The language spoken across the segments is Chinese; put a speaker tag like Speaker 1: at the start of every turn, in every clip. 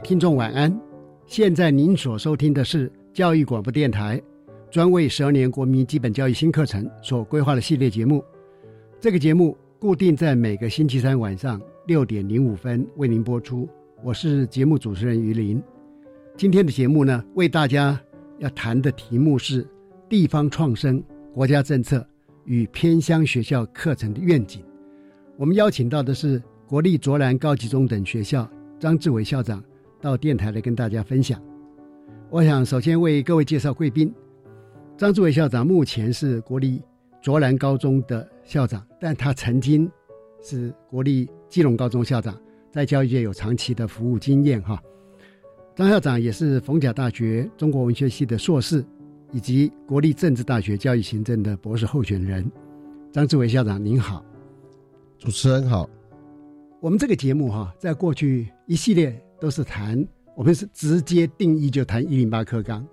Speaker 1: 听众晚安，现在您所收听的是教育广播电台专为十二年国民基本教育新课程所规划的系列节目。这个节目固定在每个星期三晚上六点零五分为您播出。我是节目主持人于林。今天的节目呢，为大家要谈的题目是地方创生、国家政策与偏乡学校课程的愿景。我们邀请到的是国立卓兰高级中等学校。张志伟校长到电台来跟大家分享。我想首先为各位介绍贵宾。张志伟校长目前是国立卓兰高中的校长，但他曾经是国立基隆高中校长，在教育界有长期的服务经验。哈，张校长也是逢甲大学中国文学系的硕士，以及国立政治大学教育行政的博士候选人。张志伟校长您好，
Speaker 2: 主持人好。
Speaker 1: 我们这个节目哈，在过去一系列都是谈，我们是直接定义就谈一零八课纲，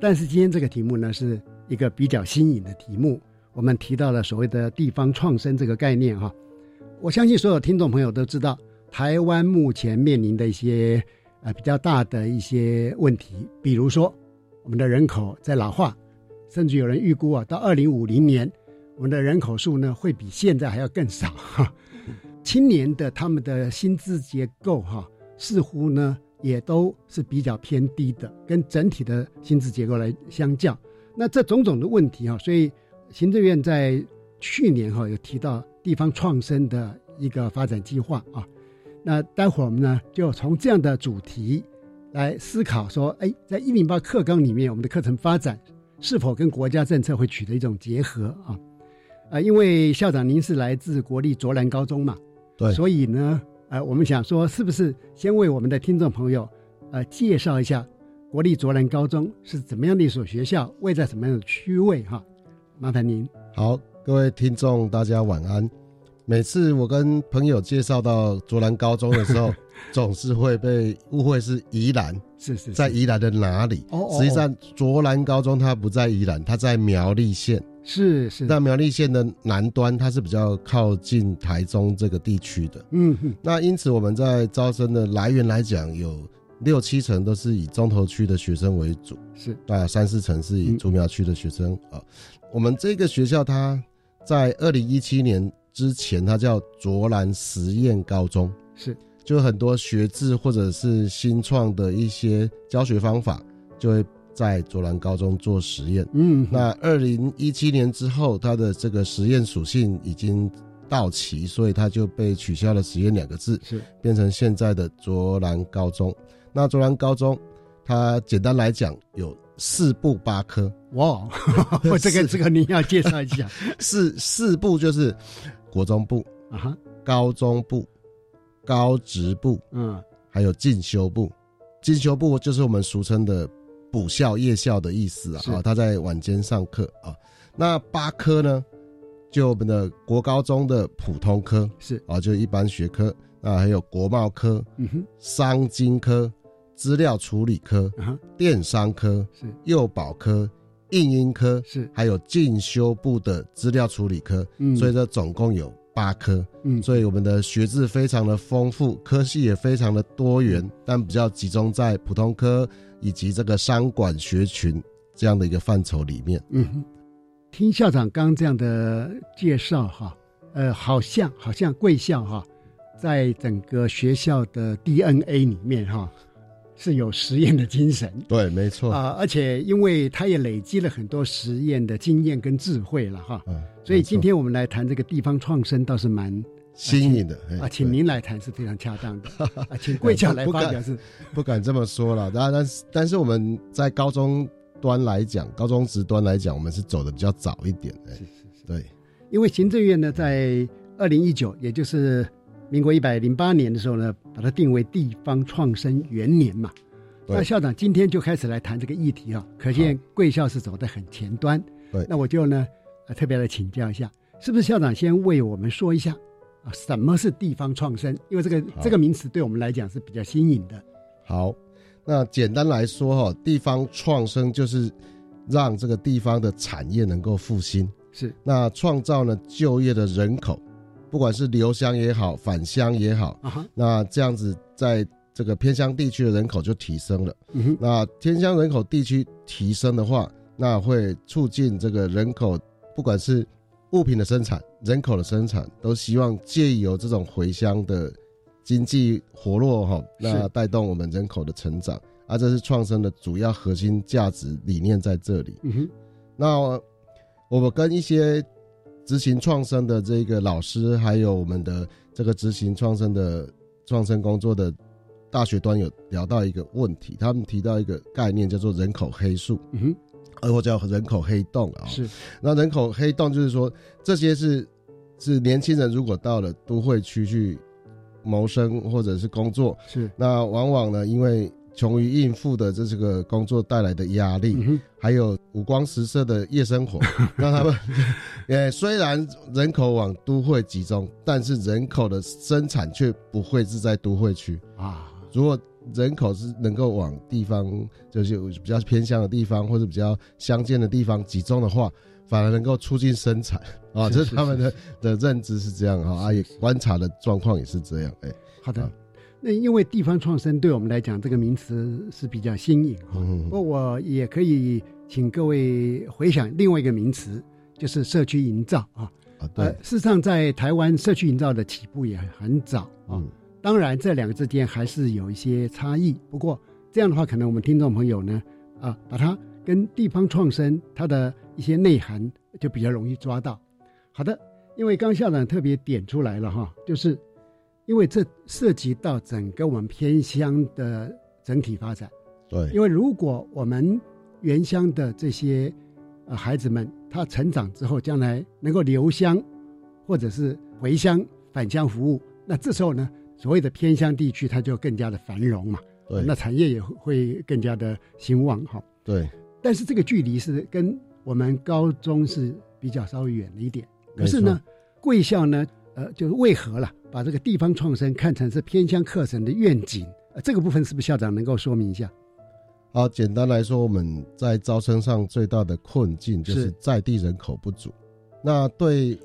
Speaker 1: 但是今天这个题目呢，是一个比较新颖的题目。我们提到了所谓的地方创生这个概念哈，我相信所有听众朋友都知道，台湾目前面临的一些呃比较大的一些问题，比如说我们的人口在老化，甚至有人预估啊，到二零五零年，我们的人口数呢会比现在还要更少哈。青年的他们的薪资结构哈，似乎呢也都是比较偏低的，跟整体的薪资结构来相较。那这种种的问题啊，所以行政院在去年哈有提到地方创生的一个发展计划啊。那待会儿我们呢就从这样的主题来思考说，哎，在一零八课纲里面，我们的课程发展是否跟国家政策会取得一种结合啊？啊，因为校长您是来自国立卓兰高中嘛。
Speaker 2: 对，
Speaker 1: 所以呢，呃，我们想说，是不是先为我们的听众朋友，呃，介绍一下国立卓兰高中是怎么样的一所学校，位在什么样的区位？哈，麻烦您。
Speaker 2: 好，各位听众，大家晚安。每次我跟朋友介绍到卓兰高中的时候，总是会被误会是宜兰，
Speaker 1: 是是，
Speaker 2: 在宜兰的哪里？哦，实际上卓兰高中它不在宜兰，它在苗栗县。
Speaker 1: 是是，
Speaker 2: 那苗栗县的南端，它是比较靠近台中这个地区的。
Speaker 1: 嗯哼，
Speaker 2: 那因此我们在招生的来源来讲，有六七成都是以中投区的学生为主，
Speaker 1: 是。
Speaker 2: 啊，三四成是以竹苗区的学生啊。我们这个学校，它在二零一七年之前，它叫卓兰实验高中，
Speaker 1: 是
Speaker 2: 就很多学制或者是新创的一些教学方法，就会。在卓兰高中做实验，
Speaker 1: 嗯，
Speaker 2: 那二零一七年之后，它的这个实验属性已经到期，所以它就被取消了“实验”两个字，
Speaker 1: 是。
Speaker 2: 变成现在的卓兰高中。那卓兰高中，它简单来讲有四部八科，
Speaker 1: 哇，这个这个你要介绍一下，
Speaker 2: 四四部就是国中部
Speaker 1: 啊，
Speaker 2: 高中部、高职部，
Speaker 1: 嗯，
Speaker 2: 还有进修部。进修部就是我们俗称的。补校夜校的意思啊，啊，他在晚间上课啊。那八科呢，就我们的国高中的普通科
Speaker 1: 是
Speaker 2: 啊，就一般学科。那还有国贸科、
Speaker 1: 嗯哼，
Speaker 2: 商经科、资料处理科、
Speaker 1: 啊，
Speaker 2: 电商科、
Speaker 1: 是
Speaker 2: 幼保科、应音科，
Speaker 1: 是，
Speaker 2: 还有进修部的资料处理科，
Speaker 1: 嗯，
Speaker 2: 所以这总共有八科。
Speaker 1: 嗯，
Speaker 2: 所以我们的学制非常的丰富，科系也非常的多元，但比较集中在普通科以及这个商管学群这样的一个范畴里面。
Speaker 1: 嗯哼，听校长刚刚这样的介绍哈，呃，好像好像贵校哈，在整个学校的 DNA 里面哈，是有实验的精神。
Speaker 2: 对，没错。
Speaker 1: 啊、而且因为他也累积了很多实验的经验跟智慧了哈，
Speaker 2: 嗯，
Speaker 1: 所以今天我们来谈这个地方创生倒是蛮
Speaker 2: 新颖的
Speaker 1: 啊，
Speaker 2: 哎
Speaker 1: 请您来谈是非常恰当的。啊，请贵校来发表是。
Speaker 2: 不敢这么说了，但但是但是我们在高中端来讲，高中职端来讲，我们是走的比较早一点。哎，
Speaker 1: 是是是，
Speaker 2: 对，
Speaker 1: 因为行政院呢在二零一九，也就是民国一百零八年的时候呢，把它定为地方创生元年嘛。那校长今天就开始来谈这个议题啊，可见贵校是走得很前端。
Speaker 2: 对
Speaker 1: 那我就呢，呃，特别来请教一下，是不是校长先为我们说一下啊，什么是地方创生？因为这个这个名词对我们来讲是比较新颖的。
Speaker 2: 好，那简单来说哈，地方创生就是让这个地方的产业能够复兴，
Speaker 1: 是
Speaker 2: 那创造呢就业的人口，不管是留乡也好，返乡也好，那这样子在这个偏乡地区的人口就提升了。那偏乡人口地区提升的话，那会促进这个人口，不管是物品的生产、人口的生产，都希望借由这种回乡的经济活络哈，那带动我们人口的成长，啊，这是创生的主要核心价值理念在这里。
Speaker 1: 嗯哼，
Speaker 2: 那我们跟一些执行创生的这个老师，还有我们的这个执行创生的创生工作的大学端有聊到一个问题，他们提到一个概念叫做人口黑数，
Speaker 1: 嗯哼，
Speaker 2: 呃，或叫人口黑洞啊。
Speaker 1: 是
Speaker 2: 那人口黑洞就是说，这些是是年轻人如果到了都会区去谋生或者是工作，
Speaker 1: 是，
Speaker 2: 那往往呢，因为穷于应付的这这个工作带来的压力，
Speaker 1: 嗯，
Speaker 2: 还有五光十色的夜生活，让他们，呃，虽然人口往都会集中，但是人口的生产却不会是在都会区。
Speaker 1: 啊，
Speaker 2: 如果人口是能够往地方，就是比较偏向的地方或者比较乡间的地方集中的话，反而能够促进生产。啊，
Speaker 1: 是
Speaker 2: 这是他们的的认知是这样哈，啊，也观察的状况也是这样，哎，
Speaker 1: 好的。
Speaker 2: 啊。
Speaker 1: 那因为地方创生对我们来讲，这个名词是比较新颖哈。
Speaker 2: 嗯
Speaker 1: 不过我也可以请各位回想另外一个名词，就是社区营造啊。
Speaker 2: 啊，
Speaker 1: 呃
Speaker 2: 对，，
Speaker 1: 事实上，在台湾社区营造的起步也很早啊。
Speaker 2: 嗯，
Speaker 1: 当然，这两个之间还是有一些差异。不过这样的话，可能我们听众朋友呢，啊，把它跟地方创生它的一些内涵就比较容易抓到。好的，因为刚校长特别点出来了哈，就是因为这涉及到整个我们偏乡的整体发展。
Speaker 2: 对，
Speaker 1: 因为如果我们原乡的这些呃孩子们，他成长之后，将来能够留乡，或者是回乡返乡服务，那这时候呢，所谓的偏乡地区，它就更加的繁荣嘛，
Speaker 2: 对，
Speaker 1: 那产业也会更加的兴旺哈。
Speaker 2: 对，
Speaker 1: 但是这个距离是跟我们高中是比较稍微远了一点。可是呢，贵校呢，呃，就是为何了把这个地方创生看成是偏乡课程的愿景？呃，这个部分是不是校长能够说明一下？
Speaker 2: 好，简单来说，我们在招生上最大的困境就是
Speaker 1: 是
Speaker 2: 在地人口不足，那对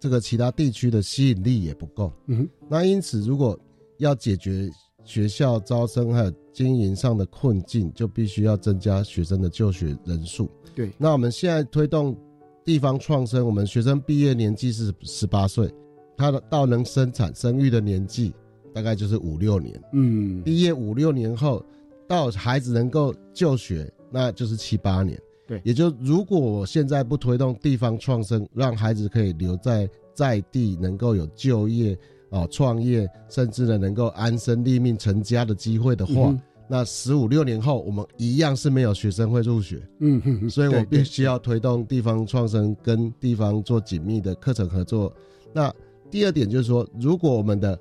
Speaker 2: 这个其他地区的吸引力也不够。
Speaker 1: 嗯哼，
Speaker 2: 那因此，如果要解决学校招生还有经营上的困境，就必须要增加学生的就学人数。
Speaker 1: 对，
Speaker 2: 那我们现在推动地方创生，我们学生毕业年纪是十八岁，他的到能生产生育的年纪大概就是五六年。
Speaker 1: 嗯，
Speaker 2: 毕业五六年后，到孩子能够就学，那就是七八年。
Speaker 1: 对
Speaker 2: 也就如果我现在不推动地方创生，让孩子可以留在在地，能够有就业啊、创业，甚至呢能够安身立命、成家的机会的话，
Speaker 1: 嗯
Speaker 2: 那十五六年后，我们一样是没有学生会入学。
Speaker 1: 嗯哼哼，
Speaker 2: 所以我必须要推动地方创生，跟地方做紧密的课程合作。那第二点就是说，如果我们的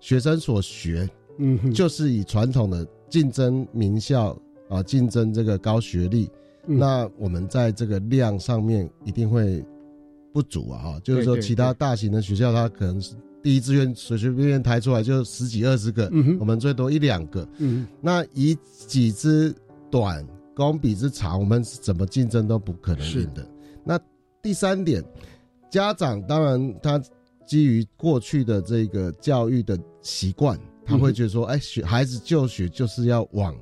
Speaker 2: 学生所学
Speaker 1: 嗯哼，
Speaker 2: 就是以传统的竞争名校啊，竞争这个高学历，
Speaker 1: 嗯
Speaker 2: 那我们在这个量上面一定会不足啊。哈，就是说其他大型的学校，它可能是第一志愿随随便便抬出来就十几二十个，我们最多一两个。
Speaker 1: 嗯
Speaker 2: 那以己之短攻彼之长，我们怎么竞争都不可能赢的。那第三点，家长当然他基于过去的这个教育的习惯，他会觉得说，哎、学孩子就学就是要往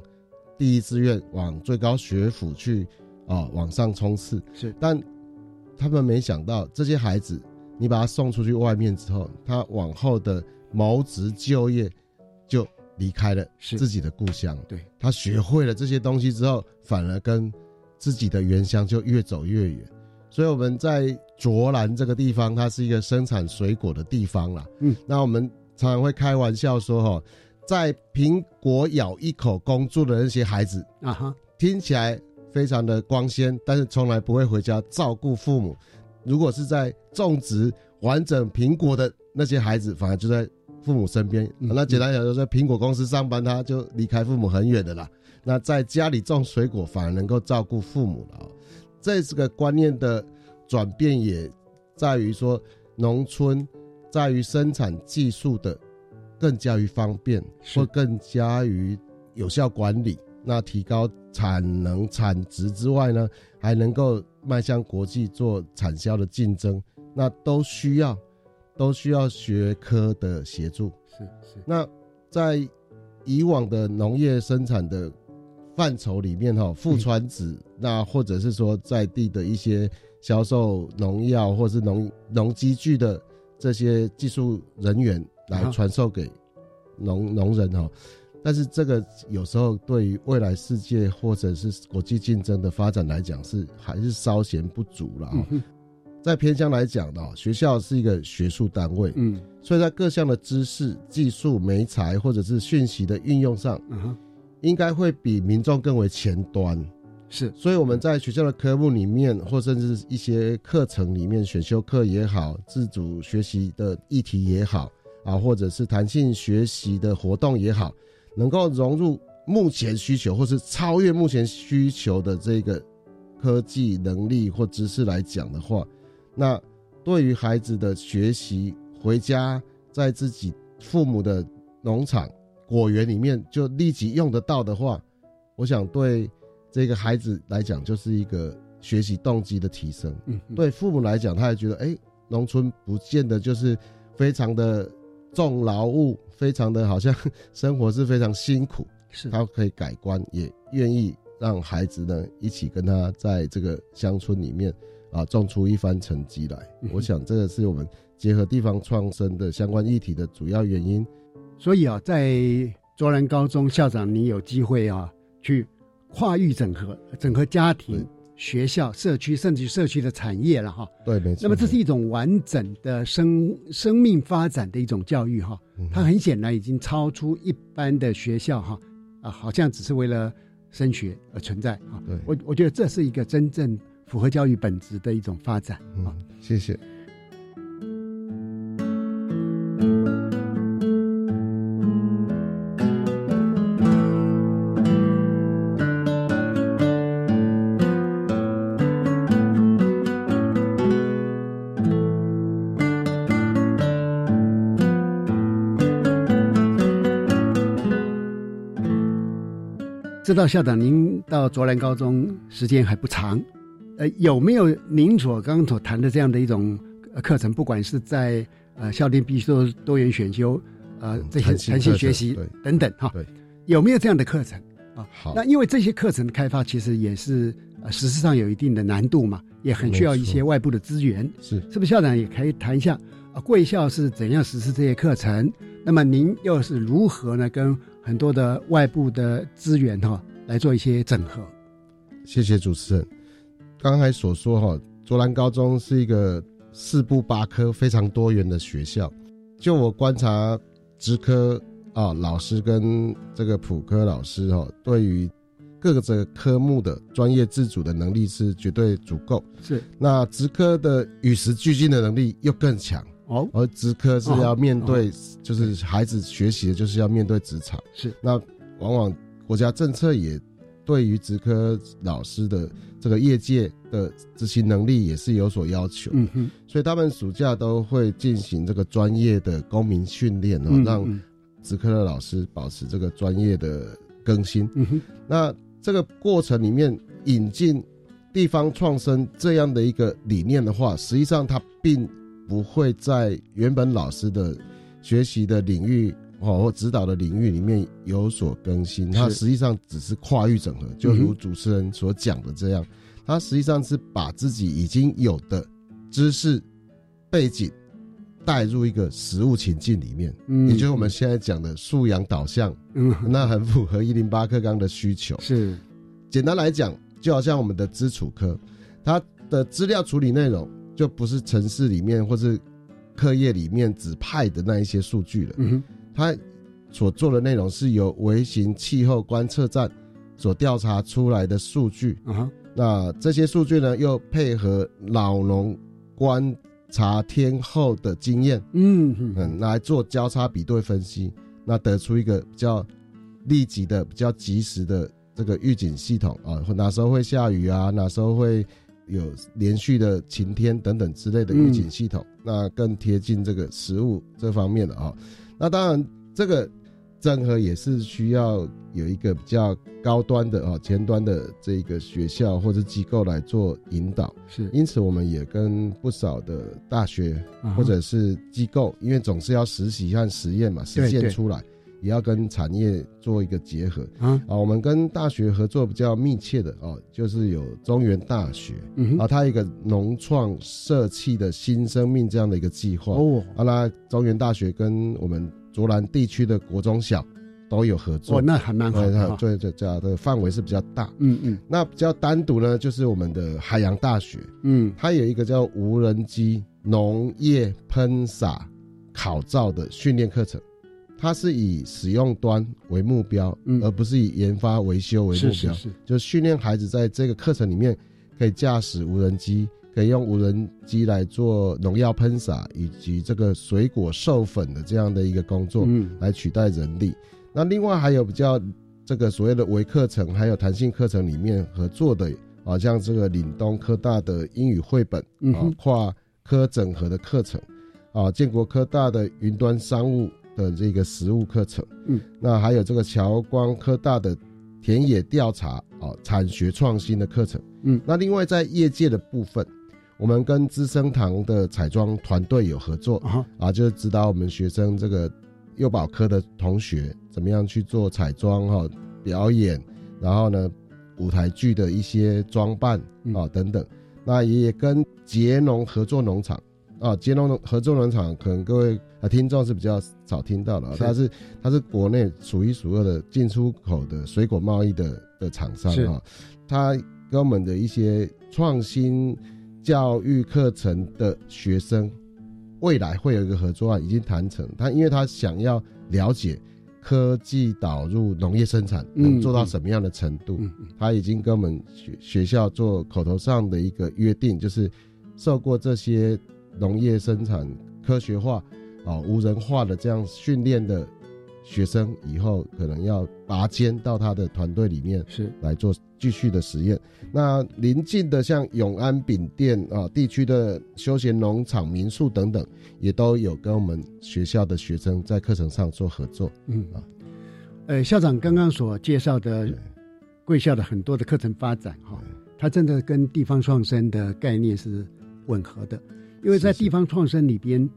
Speaker 2: 第一志愿、往最高学府去啊、往上冲刺。
Speaker 1: 是，
Speaker 2: 但他们没想到，这些孩子你把他送出去外面之后，他往后的谋职就业就离开了自己的故乡。
Speaker 1: 对，
Speaker 2: 他学会了这些东西之后，反而跟自己的原乡就越走越远。所以我们在卓兰这个地方，它是一个生产水果的地方啦。
Speaker 1: 嗯，
Speaker 2: 那我们常常会开玩笑说，哈，在苹果咬一口工作的那些孩子，
Speaker 1: 啊哈，
Speaker 2: 听起来非常的光鲜，但是从来不会回家照顾父母。如果是在种植完整苹果的那些孩子，反而就在父母身边。
Speaker 1: 嗯
Speaker 2: 那简单讲，说在苹果公司上班，他就离开父母很远的啦。那在家里种水果，反而能够照顾父母了、哦。这是个观念的转变，也在于说，农村在于生产技术的更加于方便，或更加于有效管理。那提高产能、产值之外呢，还能够迈向国际做产销的竞争，那都需要都需要学科的协助。
Speaker 1: 是是，
Speaker 2: 那在以往的农业生产的范畴里面，哈，副传子，那或者是说在地的一些销售农药或是农农机具的这些技术人员来
Speaker 1: 啊。
Speaker 2: 传授给农农人哈。但是这个有时候对于未来世界或者是国际竞争的发展来讲，是还是稍嫌不足了啊。
Speaker 1: 嗯
Speaker 2: 在偏乡来讲呢，学校是一个学术单位，
Speaker 1: 嗯。
Speaker 2: 所以在各项的知识、技术、媒材或者是讯息的运用上，
Speaker 1: 嗯哼，
Speaker 2: 应该会比民众更为前端。
Speaker 1: 是
Speaker 2: 所以我们在学校的科目里面，或甚至一些课程里面，选修课也好，自主学习的议题也好，啊，或者是弹性学习的活动也好，能够融入目前需求或是超越目前需求的这个科技能力或知识来讲的话，那对于孩子的学习，回家在自己父母的农场果园里面就立即用得到的话，我想对这个孩子来讲就是一个学习动机的提升。
Speaker 1: 嗯
Speaker 2: 对父母来讲，他也觉得，哎，农村不见得就是非常的重劳务，非常的好像生活是非常辛苦，
Speaker 1: 是
Speaker 2: 他可以改观，也愿意让孩子呢一起跟他在这个乡村里面啊种出一番成绩来。
Speaker 1: 嗯
Speaker 2: 我想这个是我们结合地方创生的相关议题的主要原因。
Speaker 1: 所以啊，在卓兰高中校长，你有机会啊，去跨域整合，整合家庭、学校、社区，甚至于社区的产业了哈。
Speaker 2: 对，没错。
Speaker 1: 那么这是一种完整的生生命发展的一种教育哈，
Speaker 2: 嗯
Speaker 1: 它很显然已经超出一般的学校哈啊，好像只是为了升学而存在啊。
Speaker 2: 对
Speaker 1: 我我觉得这是一个真正符合教育本质的一种发展啊。
Speaker 2: 嗯，谢谢。
Speaker 1: 知道校长您到卓兰高中时间还不长，呃，有没有您所刚刚所谈的这样的一种呃课程？不管是在呃校定必修、多元选修，呃
Speaker 2: 嗯
Speaker 1: 这些
Speaker 2: 弹性
Speaker 1: 学习等等哈，
Speaker 2: 对，
Speaker 1: 有没有这样的课程啊？
Speaker 2: 好，
Speaker 1: 那因为这些课程的开发其实也是呃实施上有一定的难度嘛，也很需要一些外部的资源，
Speaker 2: 是
Speaker 1: 是不是？校长也可以谈一下啊，贵校是怎样实施这些课程？那么您又是如何呢？跟很多的外部的资源哈、来做一些整合？
Speaker 2: 谢谢主持人。刚才所说哈，卓兰高中是一个四部八科非常多元的学校。就我观察，职科啊老师跟这个普科老师哈，对于各个这个科目的专业自主的能力是绝对足够。
Speaker 1: 是
Speaker 2: 那职科的与时俱进的能力又更强，
Speaker 1: 哦，
Speaker 2: 而职科是要面对，就是孩子学习的就是要面对职场。
Speaker 1: 是。
Speaker 2: 那往往国家政策也对于职科老师的这个业界的执行能力也是有所要求，
Speaker 1: 嗯哼，
Speaker 2: 所以他们暑假都会进行这个专业的公民训练哦，
Speaker 1: 嗯
Speaker 2: 让
Speaker 1: 嗯。
Speaker 2: 职科的老师保持这个专业的更新。
Speaker 1: 嗯哼，
Speaker 2: 那这个过程里面引进地方创生这样的一个理念的话，实际上它并不会在原本老师的学习的领域哦或指导的领域里面有所更新，它实际上只是跨域整合，就如主持人所讲的这样，它实际上是把自己已经有的知识背景带入一个实物情境里面，
Speaker 1: 嗯。
Speaker 2: 也就是我们现在讲的素养导向，
Speaker 1: 嗯，
Speaker 2: 那很符合一零八课纲的需求。
Speaker 1: 是。
Speaker 2: 简单来讲，就好像我们的基础科，它的资料处理内容就不是城市里面或是课业里面指派的那一些数据了，
Speaker 1: 嗯哼，
Speaker 2: 它所做的内容是由微型气候观测站所调查出来的数据。
Speaker 1: 啊，
Speaker 2: 那这些数据呢，又配合老农观察天候的经验，
Speaker 1: 嗯哼，
Speaker 2: 嗯，来做交叉比对分析，那得出一个比较立即的、比较及时的这个预警系统啊，哪时候会下雨啊，哪时候会有连续的晴天等等之类的预警系统，那更贴近这个食物这方面的啊。那当然，这个整合也是需要有一个比较高端的啊前端的这个学校或者机构来做引导。
Speaker 1: 是
Speaker 2: 因此，我们也跟不少的大学或者是机构，因为总是要实习和实验嘛，实践出来，也要跟产业做一个结合。
Speaker 1: 啊，
Speaker 2: 啊。我们跟大学合作比较密切的哦，就是有中原大学。啊，
Speaker 1: 嗯啊，
Speaker 2: 它有一个农创社企的新生命这样的一个计划。
Speaker 1: 哦。
Speaker 2: 啊。那中原大学跟我们卓兰地区的国中小都有合作。
Speaker 1: 哦，，那还蛮好
Speaker 2: 对，
Speaker 1: 的
Speaker 2: 对，对对的范围是比较大。
Speaker 1: 嗯嗯。
Speaker 2: 那比较单独呢，就是我们的海洋大学，
Speaker 1: 嗯，
Speaker 2: 它有一个叫无人机农业喷洒考照的训练课程，它是以使用端为目标，
Speaker 1: 嗯。
Speaker 2: 而不是以研发维修为目标，
Speaker 1: 是是是，
Speaker 2: 就是训练孩子在这个课程里面可以驾驶无人机，可以用无人机来做农药喷洒以及这个水果授粉的这样的一个工作，
Speaker 1: 嗯。
Speaker 2: 来取代人力。那另外还有比较这个所谓的微课程，还有弹性课程里面合作的，啊，像这个岭东科大的英语绘本啊跨科整合的课程，啊，建国科大的云端商务的这个实物课程，
Speaker 1: 嗯，
Speaker 2: 那还有这个侨光科大的田野调查啊，产学创新的课程，
Speaker 1: 嗯，
Speaker 2: 那另外在业界的部分。我们跟资生堂的彩妆团队有合作，
Speaker 1: 啊，
Speaker 2: 啊，就是指导我们学生这个幼保科的同学怎么样去做彩妆哈、表演，然后呢舞台剧的一些装扮
Speaker 1: 嗯。
Speaker 2: 啊等等。那也跟捷农合作农场啊，捷农合作农场可能各位啊听众是比较少听到的啊，
Speaker 1: 是。
Speaker 2: 它是它是国内数一数二的进出口的水果贸易的的厂商
Speaker 1: 是。
Speaker 2: 啊，它跟我们的一些创新教育课程的学生未来会有一个合作案已经谈成，他因为他想要了解科技导入农业生产
Speaker 1: 嗯
Speaker 2: 能做到什么样的程度，
Speaker 1: 嗯嗯。
Speaker 2: 他已经跟我们学学校做口头上的一个约定，就是受过这些农业生产科学化、哦无人化的这样训练的学生，以后可能要拔尖到他的团队里面
Speaker 1: 是。
Speaker 2: 来做继续的实验。那邻近的像永安饼店啊地区的休闲农场、民宿等等，也都有跟我们学校的学生在课程上做合作。
Speaker 1: 嗯。
Speaker 2: 啊。
Speaker 1: 呃，校长刚刚所介绍的贵校的很多的课程发展哈，它真的跟地方创生的概念是吻合的，因为在地方创生里边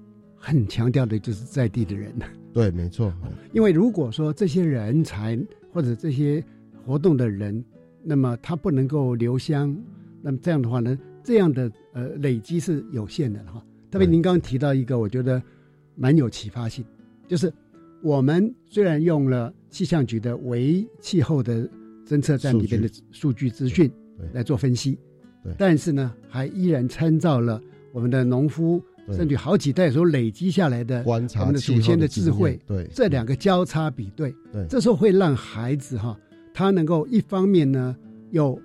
Speaker 1: 很强调的就是在地的人，
Speaker 2: 对，没错，
Speaker 1: 因为如果说这些人才或者这些活动的人，那么他不能够留乡，那么这样的话呢，这样的呃累积是有限的哈。特别您刚刚提到一个，我觉得蛮有启发性，就是我们虽然用了气象局的微气候的侦测站里边的数据资讯
Speaker 2: 对
Speaker 1: 来做分析，但是呢，还依然参照了我们的农夫
Speaker 2: 对
Speaker 1: 甚至好几代所累积下来的
Speaker 2: 观察
Speaker 1: 我们的祖先的智慧，
Speaker 2: 对。
Speaker 1: 这两个交叉比对，
Speaker 2: 对。
Speaker 1: 这时候会让孩子哈，他能够一方面呢有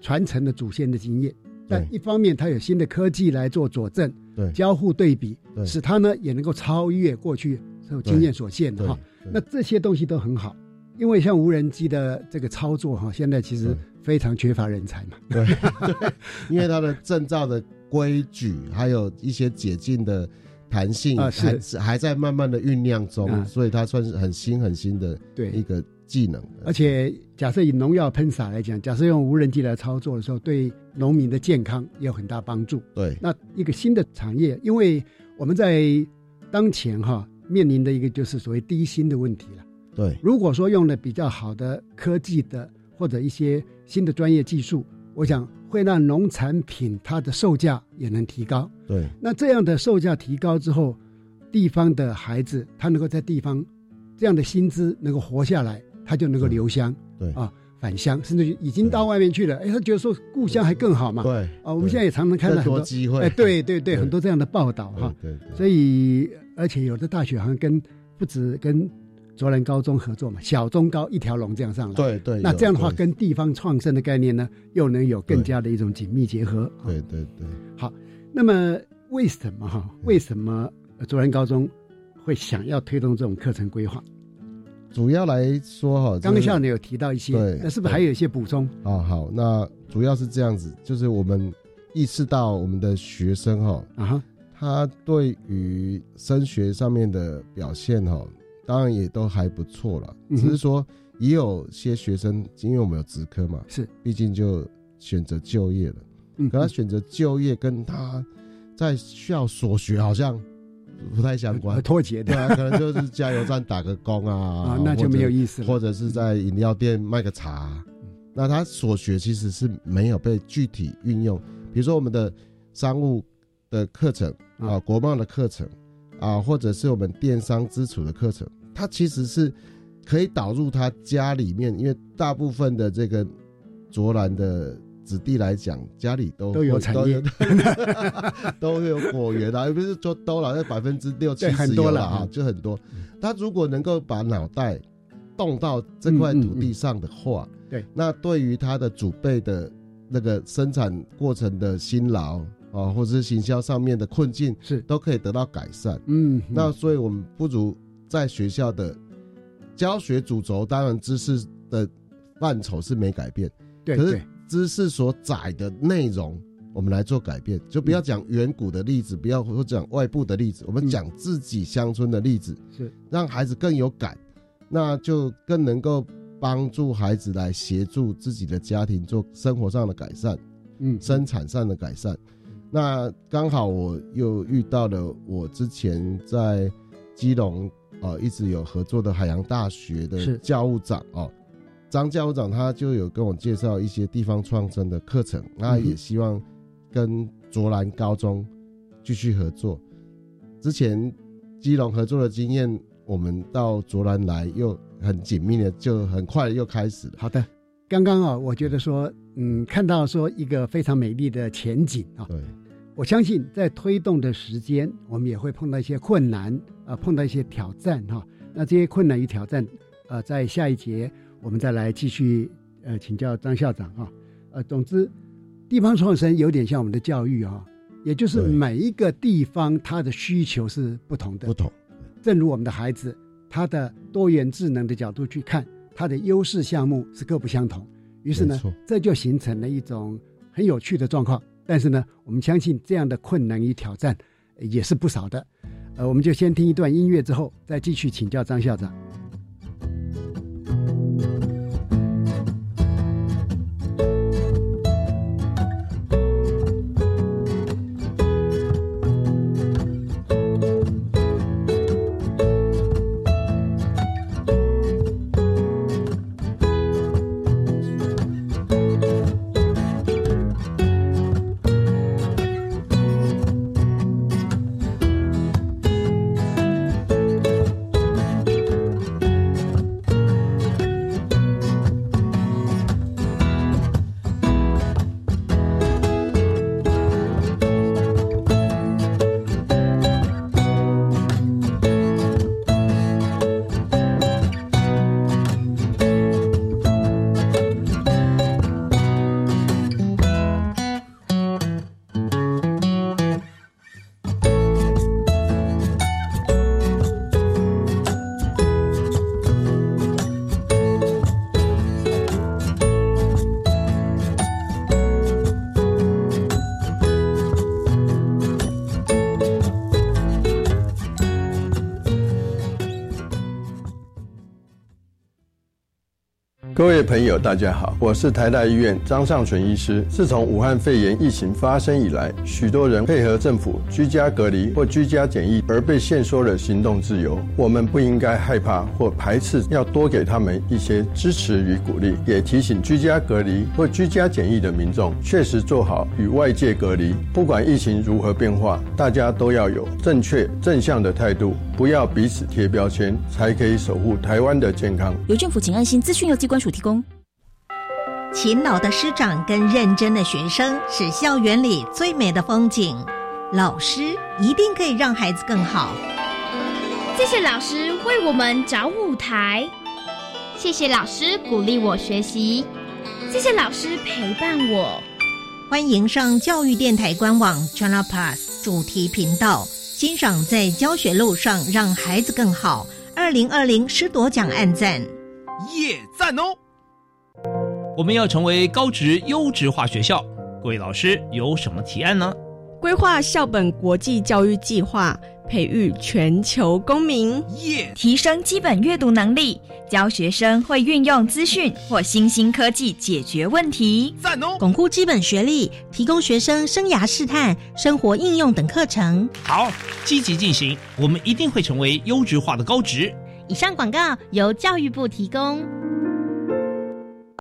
Speaker 1: 传承的祖先的经验，但一方面他有新的科技来做佐证，
Speaker 2: 对。
Speaker 1: 交互对比，
Speaker 2: 对。
Speaker 1: 使他呢也能够超越过去这种经验所限的
Speaker 2: 对。
Speaker 1: 哈。那这些东西都很好，因为像无人机的这个操作哈，现在其实非常缺乏人才嘛。
Speaker 2: 对。对，因为它的证照的规矩，还有一些解禁的弹性，
Speaker 1: 啊是
Speaker 2: 还还在慢慢的酝酿中，
Speaker 1: 啊
Speaker 2: 所以它算是很新很新的
Speaker 1: 对
Speaker 2: 一个技能。
Speaker 1: 而且，假设以农药喷洒来讲，假设用无人机来操作的时候，对农民的健康也有很大帮助。
Speaker 2: 对
Speaker 1: 那一个新的产业，因为我们在当前哈面临的一个就是所谓低薪的问题了。
Speaker 2: 对
Speaker 1: 如果说用了比较好的科技的或者一些新的专业技术，我想会让农产品它的售价也能提高。
Speaker 2: 对
Speaker 1: 那这样的售价提高之后，地方的孩子他能够在地方这样的薪资能够活下来，他就能够留乡
Speaker 2: 对
Speaker 1: 啊返乡，甚至已经到外面去了。哎，他觉得说故乡还更好嘛。
Speaker 2: 对
Speaker 1: 啊，我们现在也常常看到很多
Speaker 2: 多机会。
Speaker 1: 哎，对对对，
Speaker 2: 对
Speaker 1: 很多这样的报道哈。所以，而且有的大学好像跟不止跟卓兰高中合作嘛，小中高一条龙这样上来。
Speaker 2: 对对，
Speaker 1: 那这样的话，跟地方创生的概念呢，又能有更加的一种紧密结合。
Speaker 2: 对对对好，
Speaker 1: 那么为什么哈？为什么呃卓兰高中会想要推动这种课程规划？
Speaker 2: 主要来说哈，
Speaker 1: 刚刚校
Speaker 2: 这
Speaker 1: 长有提到一些，那是不是还有一些补充？
Speaker 2: 个啊好，那主要是这样子，就是我们意识到我们的学生哈，
Speaker 1: 啊哈，
Speaker 2: 他对于升学上面的表现哈，当然也都还不错了，只是说也有些学生，因为我们有职科嘛，
Speaker 1: 是，
Speaker 2: 毕竟就选择就业了，
Speaker 1: 嗯
Speaker 2: 可他选择就业跟他在校所学好像不太相关。
Speaker 1: 呃，脱节的。
Speaker 2: 对啊，可能就是加油站打个工啊，
Speaker 1: 啊，那就没有，意思了。
Speaker 2: 或者是在饮料店卖个茶。那他所学其实是没有被具体运用，比如说我们的商务的课程啊、
Speaker 1: 啊
Speaker 2: 国贸的课程啊，或者是我们电商基础的课程，它其实是可以导入他家里面，因为大部分的这个卓兰的子弟来讲，家里都
Speaker 1: 都有
Speaker 2: 会
Speaker 1: 产业，
Speaker 2: 都有果园啊，也不是说都了，那百分之六七十有了啊
Speaker 1: 嗯，
Speaker 2: 就很多。他如果能够把脑袋动到这块土地上的话，
Speaker 1: 嗯嗯对，
Speaker 2: 那对于他的祖辈的那个生产过程的辛劳啊，或者是行销上面的困境，
Speaker 1: 是，
Speaker 2: 都可以得到改善。
Speaker 1: 嗯，
Speaker 2: 那所以我们不如在学校的教学主轴，当然知识的范畴是没改变，对可是知识所载的内容，我们来做改变，就不要讲远古的例子，不要或讲外部的例子，我们
Speaker 1: 嗯。
Speaker 2: 讲自己乡村的例子，
Speaker 1: 是。
Speaker 2: 让孩子更有感，那就更能够帮助孩子来协助自己的家庭做生活上的改善、
Speaker 1: 嗯，
Speaker 2: 生产上的改善。那刚好我又遇到了我之前在基隆呃一直有合作的海洋大学的教务长哦，张教务长他就有跟我介绍一些地方创生的课程，那也希望跟卓兰高中继续合作。之前基隆合作的经验，我们到卓兰来又很紧密的，就很快又开始了。
Speaker 1: 好的。刚刚啊，我觉得说，嗯，看到说一个非常美丽的前景啊，
Speaker 2: 对
Speaker 1: 我相信在推动的时间，我们也会碰到一些困难，呃，碰到一些挑战哈、那这些困难与挑战，呃，在下一节我们再来继续呃请教张校长哈、呃，总之，地方创生有点像我们的教育哈、也就是每一个地方它的需求是不同的
Speaker 2: 不，同，
Speaker 1: 正如我们的孩子，他的多元智能的角度去看，他的优势项目是各不相同。于是呢，这就形成了一种很有趣的状况。但是呢，我们相信这样的困难与挑战也是不少的。呃，我们就先听一段音乐，之后再继续请教张校长。
Speaker 3: 朋友，大家好，我是台大医院张尚存医师。自从武汉肺炎疫情发生以来，许多人配合政府居家隔离或居家检疫而被限缩了行动自由。我们不应该害怕或排斥，要多给他们一些支持与鼓励。也提醒居家隔离或居家检疫的民众，确实做好与外界隔离。不管疫情如何变化，大家都要有正确正向的态度，不要彼此贴标签，才可以守护台湾的健康。
Speaker 4: 由政府请安心资讯由机关署提供。
Speaker 5: 勤劳的师长跟认真的学生是校园里最美的风景。老师一定可以让孩子更好。
Speaker 6: 谢谢老师为我们找舞台，
Speaker 7: 谢谢老师鼓励我学习，
Speaker 6: 谢谢老师陪伴我。
Speaker 5: 欢迎上教育电台官网 China Plus 主题频道，欣赏在教学路上让孩子更好。二零二零师铎奖按赞，
Speaker 8: 耶赞哦！我们要成为高职优质化学校，各位老师有什么提案呢？
Speaker 9: 规划校本国际教育计划，培育全球公民，
Speaker 8: 耶！
Speaker 10: 提升基本阅读能力，教学生会运用资讯或新兴科技解决问题，
Speaker 8: 赞哦！
Speaker 5: 巩固基本学历，提供学生生涯试探、生活应用等课程。
Speaker 8: 好，积极进行，我们一定会成为优质化的高职。
Speaker 5: 以上广告由教育部提供。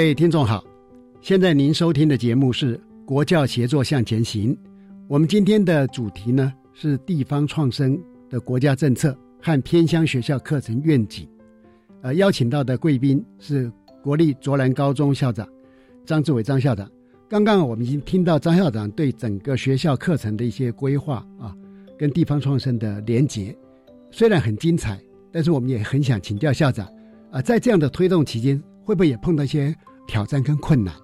Speaker 1: 各位听众好，现在您收听的节目是《国教协作向前行》。我们今天的主题呢是地方创生的国家政策和偏乡学校课程愿景。呃，邀请到的贵宾是国立卓兰高中校长张志伟张校长。刚刚我们已经听到张校长对整个学校课程的一些规划啊，跟地方创生的连结，虽然很精彩，但是我们也很想请教校长啊，在这样的推动期间。会不会也碰到一些挑战跟困难？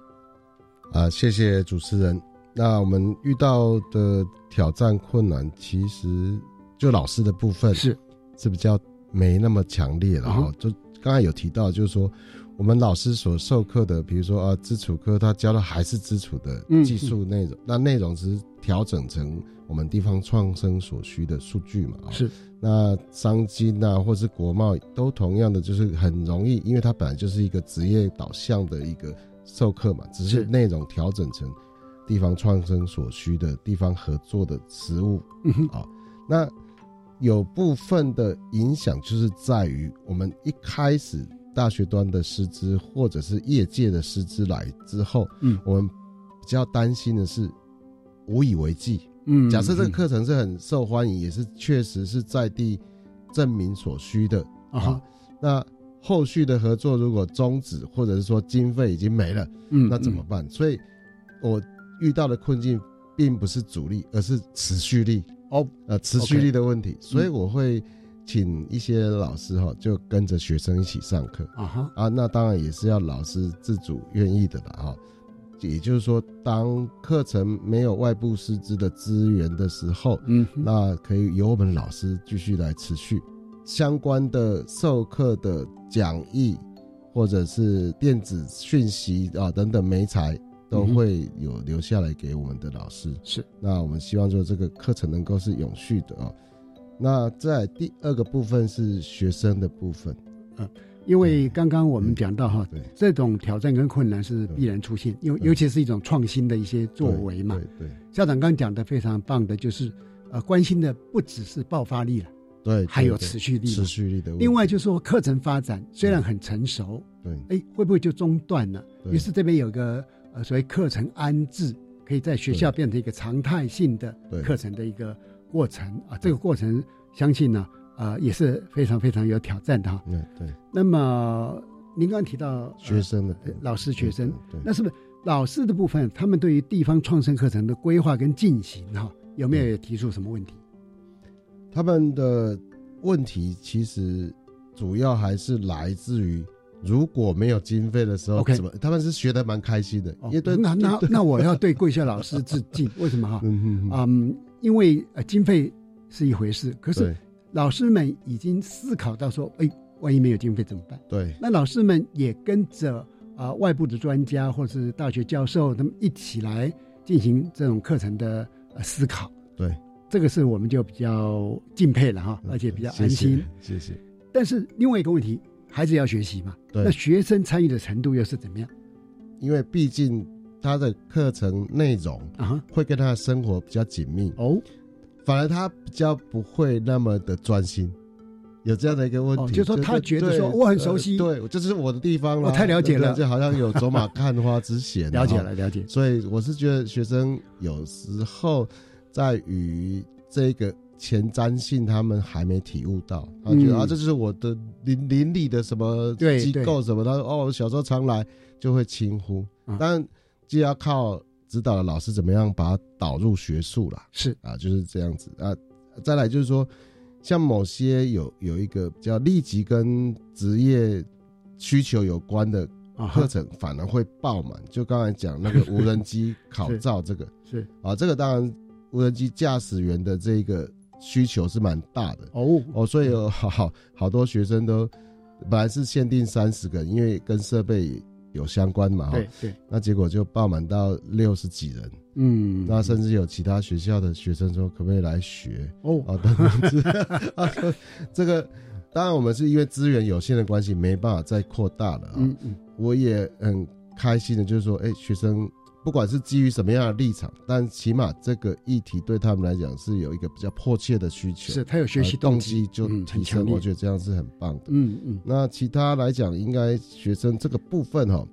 Speaker 2: 啊，谢谢主持人。那我们遇到的挑战困难，其实就老师的部分
Speaker 1: 是
Speaker 2: 是比较没那么强烈了哈。就刚才有提到，就是说我们老师所授课的，比如说啊，基础课他教的还是基础的技术内容，那内容只是调整成我们地方创生所需的数据嘛。
Speaker 1: 是。
Speaker 2: 那商金啊，或是国贸，都同样的，就是很容易，因为它本来就是一个职业导向的一个授课嘛，只是内容调整成地方创生所需的地方合作的实务啊。那有部分的影响就是在于我们一开始大学端的师资或者是业界的师资来之后，
Speaker 1: 嗯，
Speaker 2: 我们比较担心的是无以为继。
Speaker 1: 嗯，
Speaker 2: 假设这个课程是很受欢迎，也是确实是在地证明所需的啊。那后续的合作如果终止，或者是说经费已经没了，
Speaker 1: 嗯，
Speaker 2: 那怎么办？所以，我遇到的困境并不是阻力，而是持续力
Speaker 1: 哦，
Speaker 2: 呃，持续力的问题。所以我会请一些老师哈，就跟着学生一起上课
Speaker 1: 啊哈
Speaker 2: 啊，那当然也是要老师自主愿意的了哈。也就是说，当课程没有外部师资的资源的时候，
Speaker 1: 嗯，
Speaker 2: 那可以由我们老师继续来持续相关的授课的讲义，或者是电子讯息啊等等媒材，都会有留下来给我们的老师。
Speaker 1: 是，
Speaker 2: 那我们希望说这个课程能够是永续的啊。那在第二个部分是学生的部分，
Speaker 1: 嗯。因为刚刚我们讲到哈，这种挑战跟困难是必然出现，因为尤其是一种创新的一些作为嘛。
Speaker 2: 对，
Speaker 1: 校长刚讲的非常棒的，就是呃，关心的不只是爆发力了，
Speaker 2: 对，
Speaker 1: 还有持续力。
Speaker 2: 持续力的。
Speaker 1: 另外就是说，课程发展虽然很成熟，
Speaker 2: 对，
Speaker 1: 哎，会不会就中断了？于是这边有个呃所谓课程安置，可以在学校变成一个常态性的课程的一个过程啊，这个过程相信呢，啊也是非常非常有挑战的哈。
Speaker 2: 嗯，对。
Speaker 1: 那么您刚刚提到
Speaker 2: 学生的
Speaker 1: 老师、学生，
Speaker 2: 对，
Speaker 1: 那是不是老师的部分，他们对于地方创生课程的规划跟进行哈，有没有提出什么问题？
Speaker 2: 他们的问题其实主要还是来自于。如果没有经费的时候，怎么他们是学的蛮开心的？因为对，
Speaker 1: 那那那我要对贵校老师致敬。为什么哈？嗯，因为呃经费是一回事，可是老师们已经思考到说，哎，万一没有经费怎么办？
Speaker 2: 对，
Speaker 1: 那老师们也跟着啊外部的专家或者是大学教授他们一起来进行这种课程的呃思考。
Speaker 2: 对，
Speaker 1: 这个是我们就比较敬佩了哈，而且比较安心。
Speaker 2: 谢谢。
Speaker 1: 但是另外一个问题。孩子要学习嘛？那学生参与的程度又是怎么样？
Speaker 2: 因为毕竟他的课程内容啊，会跟他的生活比较紧密
Speaker 1: 哦，
Speaker 2: 反而他比较不会那么的专心。有这样的一个问题，
Speaker 1: 就说他觉得说我很熟悉，
Speaker 2: 对，这是我的地方了，
Speaker 1: 我太了解了，
Speaker 2: 就好像有走马看花之嫌。
Speaker 1: 了解了，了解。
Speaker 2: 所以我是觉得学生有时候在于这个。前瞻性，他们还没体悟到，他觉得啊，这是我的邻邻里的什么机构什么，他说哦，小时候常来就会轻忽，但就要靠指导的老师怎么样把它导入学术了，
Speaker 1: 是
Speaker 2: 啊，就是这样子啊。再来就是说，像某些有有一个比较立即跟职业需求有关的课程，反而会爆满。就刚才讲那个无人机考照这个
Speaker 1: 是
Speaker 2: 啊，这个当然无人机驾驶员的这个。需求是蛮大的
Speaker 1: 哦
Speaker 2: 哦，所以有好好好多学生都本来是限定三十个，因为跟设备有相关嘛，
Speaker 1: 对对，
Speaker 2: 那结果就爆满到六十几人，
Speaker 1: 嗯，
Speaker 2: 那甚至有其他学校的学生说可不可以来学
Speaker 1: 哦
Speaker 2: 啊？等等，这个当然我们是因为资源有限的关系，没办法再扩大了啊。
Speaker 1: 嗯嗯，
Speaker 2: 我也很开心的，就是说，哎，学生。不管是基于什么样的立场，但起码这个议题对他们来讲是有一个比较迫切的需求，
Speaker 1: 是他有学习
Speaker 2: 动
Speaker 1: 机
Speaker 2: 就提升，我觉得这样是很棒的。
Speaker 1: 嗯嗯。
Speaker 2: 那其他来讲，应该学生这个部分哈，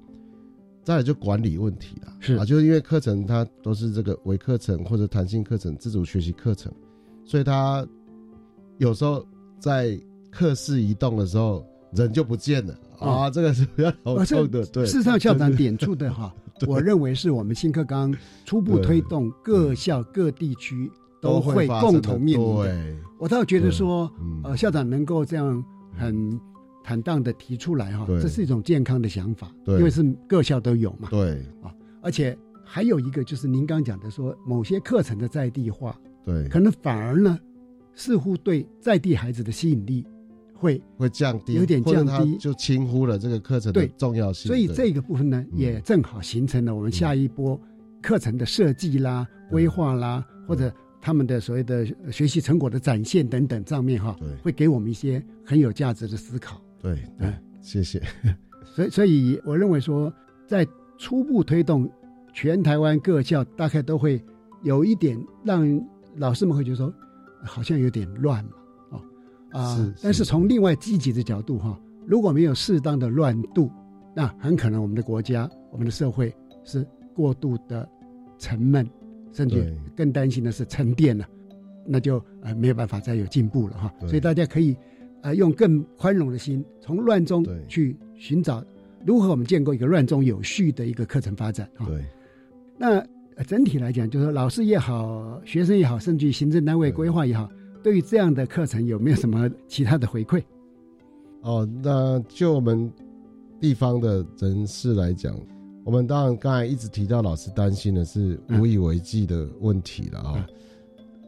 Speaker 2: 再来就管理问题了，
Speaker 1: 是
Speaker 2: 啊，就是因为课程它都是这个微课程或者弹性课程、自主学习课程，所以他有时候在课室移动的时候人就不见了啊，这个是比较头痛的。对，
Speaker 1: 事实上校长点出的哈。我认为是我们新课纲初步推动，各校各地区都会共同面临的。我倒觉得说，呃，校长能够这样很坦荡的提出来哈，这是一种健康的想法，因为是各校都有嘛。
Speaker 2: 对
Speaker 1: 啊，而且还有一个就是您刚讲的说，某些课程的在地化，
Speaker 2: 对，
Speaker 1: 可能反而呢，似乎对在地孩子的吸引力。会
Speaker 2: 会降低，
Speaker 1: 有点降低，
Speaker 2: 就轻忽了这个课程的重要性。
Speaker 1: 所以这个部分呢，也正好形成了我们下一波课程的设计啦、规划啦，或者他们的所谓的学习成果的展现等等上面哈，会给我们一些很有价值的思考。
Speaker 2: 对，嗯，谢谢。
Speaker 1: 所以，所以我认为说，在初步推动全台湾各校，大概都会有一点让老师们会觉得说，好像有点乱嘛。啊，但是从另外积极的角度哈，如果没有适当的乱度，那很可能我们的国家、我们的社会是过度的沉闷，甚至更担心的是沉淀了，那就呃没有办法再有进步了哈。所以大家可以呃用更宽容的心，从乱中去寻找如何我们建构一个乱中有序的一个课程发展哈。
Speaker 2: 对，
Speaker 1: 那整体来讲，就是老师也好，学生也好，甚至于行政单位规划也好。对于这样的课程有没有什么其他的回馈？
Speaker 2: 哦，那就我们地方的人士来讲，我们当然刚才一直提到老师担心的是无以为继的问题了啊。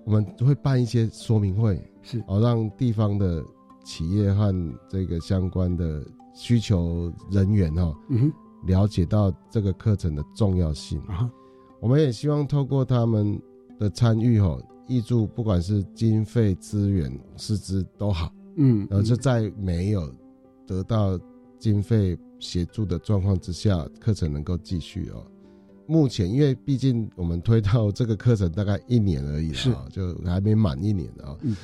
Speaker 2: 我们会办一些说明会，
Speaker 1: 是
Speaker 2: 哦，让地方的企业和这个相关的需求人员哈，
Speaker 1: 嗯，
Speaker 2: 了解到这个课程的重要性
Speaker 1: 啊。
Speaker 2: 我们也希望透过他们的参与哈。挹注，不管是经费、资源、师资都好，
Speaker 1: 嗯，
Speaker 2: 然后就在没有得到经费协助的状况之下，课程能够继续哦。目前，因为毕竟我们推到这个课程大概一年而已啊，就还没满一年啊。
Speaker 1: 嗯，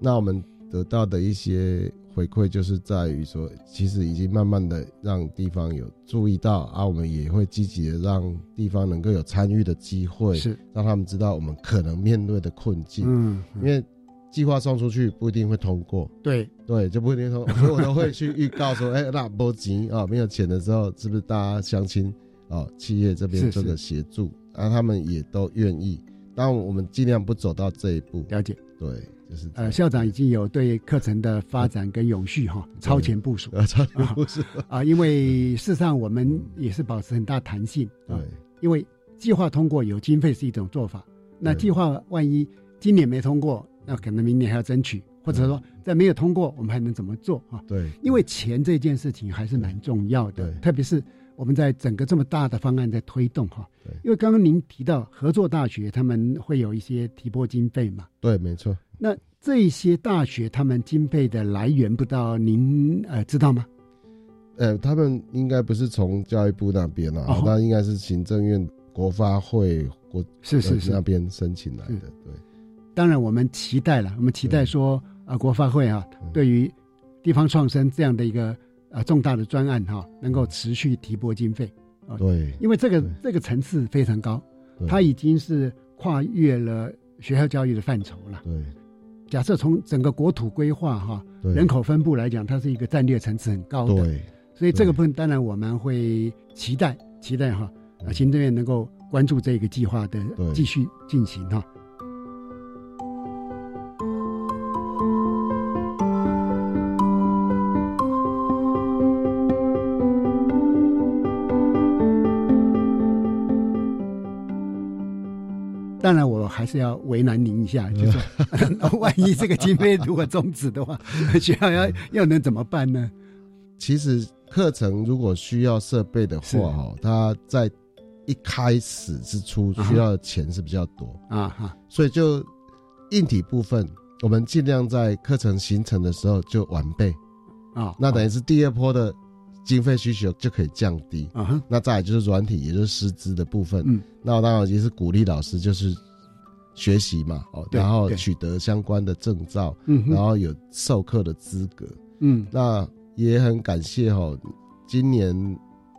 Speaker 2: 那我们得到的一些回馈就是在于说，其实已经慢慢的让地方有注意到啊，我们也会积极的让地方能够有参与的机会，
Speaker 1: 是
Speaker 2: 让他们知道我们可能面对的困境。
Speaker 1: 嗯，
Speaker 2: 因为计划送出去不一定会通过，
Speaker 1: 对
Speaker 2: 对，就不一定通，所以我都会去预告说，哎，那波及啊，没有钱的时候，是不是大家相亲啊，企业这边
Speaker 1: 是
Speaker 2: 这个协助，啊，他们也都愿意，但我们尽量不走到这一步。
Speaker 1: 了解，
Speaker 2: 对，就是
Speaker 1: 呃，校长已经有对课程的发展跟永续哈超前部署，
Speaker 2: 啊，超前部署。
Speaker 1: 啊，因为事实上我们也是保持很大弹性，
Speaker 2: 对，
Speaker 1: 因为计划通过有经费是一种做法，那计划万一今年没通过，那可能明年还要争取，或者说在没有通过，我们还能怎么做啊？
Speaker 2: 对，
Speaker 1: 因为钱这件事情还是蛮重要的，
Speaker 2: 对。
Speaker 1: 特别是我们在整个这么大的方案在推动哈，因为刚刚您提到合作大学他们会有一些提拨经费嘛，
Speaker 2: 对，没错。
Speaker 1: 那这些大学他们经费的来源，不知道您呃知道吗？
Speaker 2: 呃，他们应该不是从教育部那边啊，
Speaker 1: 哦
Speaker 2: 那应该是行政院国发会国
Speaker 1: 是是是
Speaker 2: 那边申请来的，对。
Speaker 1: 当然，我们期待了，我们期待说啊，国发会啊，对于地方创生这样的一个啊重大的专案哈、能够持续提拨经费。啊
Speaker 2: 对，
Speaker 1: 因为这个这个层次非常高，它已经是跨越了学校教育的范畴了。
Speaker 2: 对，
Speaker 1: 假设从整个国土规划哈、
Speaker 2: 对
Speaker 1: 人口分布来讲，它是一个战略层次很高的。
Speaker 2: 对，
Speaker 1: 所以这个部分当然我们会期待期待哈，啊，行政院能够关注这个计划的继续进行哈。当是要为难您一下，就说 万一这个经费如果终止的话，学校要又能怎么办呢？
Speaker 2: 其实课程如果需要设备的
Speaker 1: 是。
Speaker 2: 话，哈，它在一开始之初需要的钱是比较多。
Speaker 1: 啊哈，
Speaker 2: 所以就硬体部分，我们尽量在课程形成的时候就完备。
Speaker 1: 啊，
Speaker 2: 那等于是第二波的经费需求就可以降低。
Speaker 1: 啊哈。
Speaker 2: 那再来就是软体，也就是师资的部分，
Speaker 1: 嗯，
Speaker 2: 那我当然也是鼓励老师就是学习嘛，哦，然后取得相关的证照，
Speaker 1: 嗯
Speaker 2: 然后有授课的资格，
Speaker 1: 嗯，
Speaker 2: 那也很感谢哈、哦，今年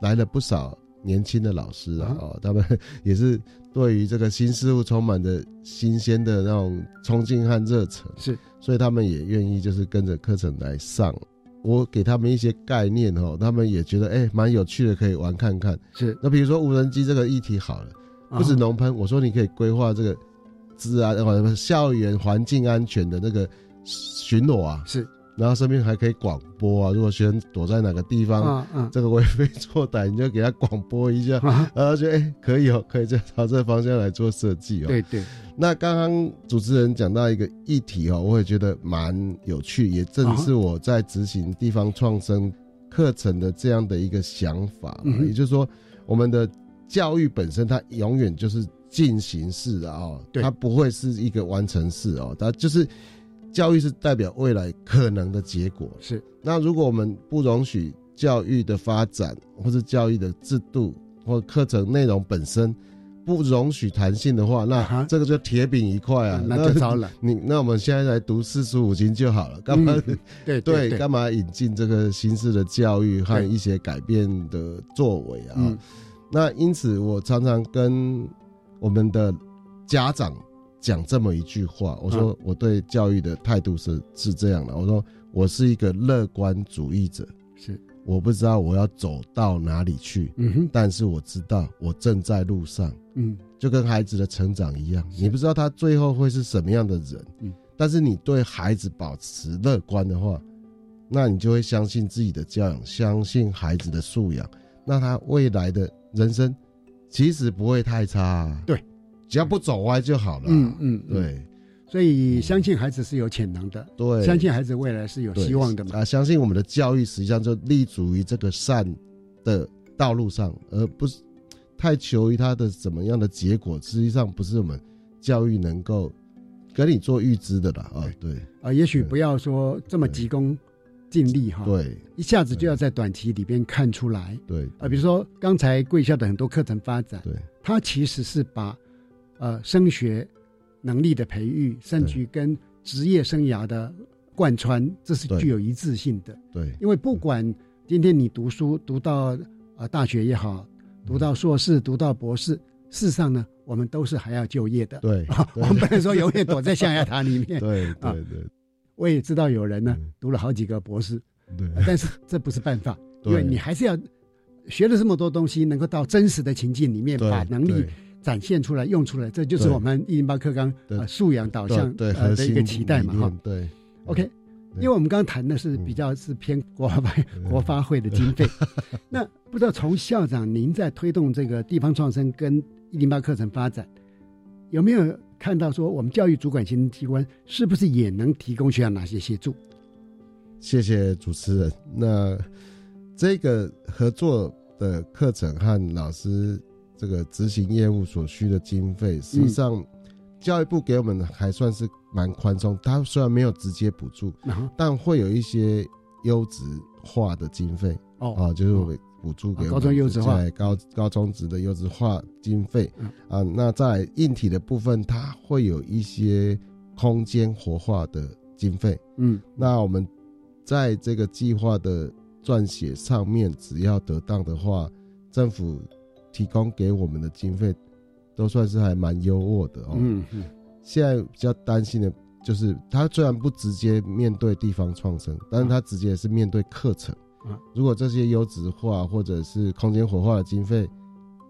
Speaker 2: 来了不少年轻的老师啊，哦，他们 也是对于这个新事物充满着新鲜的那种冲劲和热忱，
Speaker 1: 是，
Speaker 2: 所以他们也愿意就是跟着课程来上。我给他们一些概念哦，他们也觉得哎蛮有趣的，可以玩看看。
Speaker 1: 是，
Speaker 2: 那比如说无人机这个议题好了，不止农喷，我说你可以规划这个治安呃校园环境安全的那个巡逻啊，
Speaker 1: 是，
Speaker 2: 然后身边还可以广播啊，如果学生躲在哪个地方，这个为非作歹，你就给他广播一下，
Speaker 1: 啊
Speaker 2: 然后觉得哎可以哦，可以就朝这个方向来做设计哦。
Speaker 1: 对对。
Speaker 2: 那刚刚主持人讲到一个议题哦，我也觉得蛮有趣，也正是我在执行地方创生课程的这样的一个想法也就是说，我们的教育本身它永远就是进行式的哦，它不会是一个完成式哦，它就是教育是代表未来可能的结果。
Speaker 1: 是，
Speaker 2: 那如果我们不容许教育的发展，或是教育的制度或课程内容本身不容许弹性的话，那这个就铁饼一块啊，
Speaker 1: 啊那就糟了。
Speaker 2: 你那我们现在来读四书五经就好了，干嘛？
Speaker 1: 嗯 对对对
Speaker 2: 干嘛引进这个新式的教育和一些改变的作为啊？
Speaker 1: 嗯
Speaker 2: 那因此，我常常跟我们的家长讲这么一句话，我说我对教育的态度是是这样的，我说我是一个乐观主义者，
Speaker 1: 是。
Speaker 2: 我不知道我要走到哪里去，
Speaker 1: 嗯哼，
Speaker 2: 但是我知道我正在路上，
Speaker 1: 嗯，
Speaker 2: 就跟孩子的成长一样，你不知道他最后会是什么样的人，
Speaker 1: 嗯，
Speaker 2: 但是你对孩子保持乐观的话，那你就会相信自己的教养，相信孩子的素养，那他未来的人生其实不会太差、啊，
Speaker 1: 对，
Speaker 2: 只要不走歪就好了，
Speaker 1: 嗯嗯，嗯
Speaker 2: 对。
Speaker 1: 所以相信孩子是有潜能的，
Speaker 2: 对，
Speaker 1: 相信孩子未来是有希望的嘛。
Speaker 2: 啊！相信我们的教育实际上就立足于这个善的道路上，而不是太求于他的怎么样的结果。实际上不是我们教育能够跟你做预知的啦。啊，对
Speaker 1: 啊，也许不要说这么急功近利哈，
Speaker 2: 对，
Speaker 1: 一下子就要在短期里边看出来。
Speaker 2: 对。
Speaker 1: 啊，比如说刚才贵校的很多课程发展，
Speaker 2: 对，
Speaker 1: 它其实是把呃升学能力的培育，甚至于跟职业生涯的贯穿，这是具有一致性的。
Speaker 2: 对，
Speaker 1: 因为不管今天你读书读到啊大学也好，读到硕士，读到博士，事实上呢，我们都是还要就业的。
Speaker 2: 对，
Speaker 1: 我们不能说永远躲在象牙塔里面。
Speaker 2: 对对对，
Speaker 1: 我也知道有人呢读了好几个博士，
Speaker 2: 对，
Speaker 1: 但是这不是办法，因为你还是要学了这么多东西，能够到真实的情境里面把能力。展现出来，用出来，这就是我们一零八课纲呃素养导向呃的一个期待嘛哈。
Speaker 2: 对
Speaker 1: ，OK，因为我们刚刚谈的是比较是偏国发国发会的经费，那不知道从校长您在推动这个地方创生跟一零八课程发展，有没有看到说我们教育主管行政机关是不是也能提供需要哪些协助？
Speaker 2: 谢谢主持人。那这个合作的课程和老师。这个执行业务所需的经费，实际上教育部给我们还算是蛮宽松。它虽然没有直接补助，但会有一些优质化的经费哦，啊，就是补助给
Speaker 1: 高中优质化、
Speaker 2: 高高中职的优质化经费啊。那在硬体的部分，它会有一些空间活化的经费。
Speaker 1: 嗯，
Speaker 2: 那我们在这个计划的撰写上面，只要得当的话，政府。提供给我们的经费，都算是还蛮优渥的哦。
Speaker 1: 嗯嗯。
Speaker 2: 现在比较担心的就是，他虽然不直接面对地方创生，但是他直接是面对课程。
Speaker 1: 啊。
Speaker 2: 如果这些优质化或者是空间活化的经费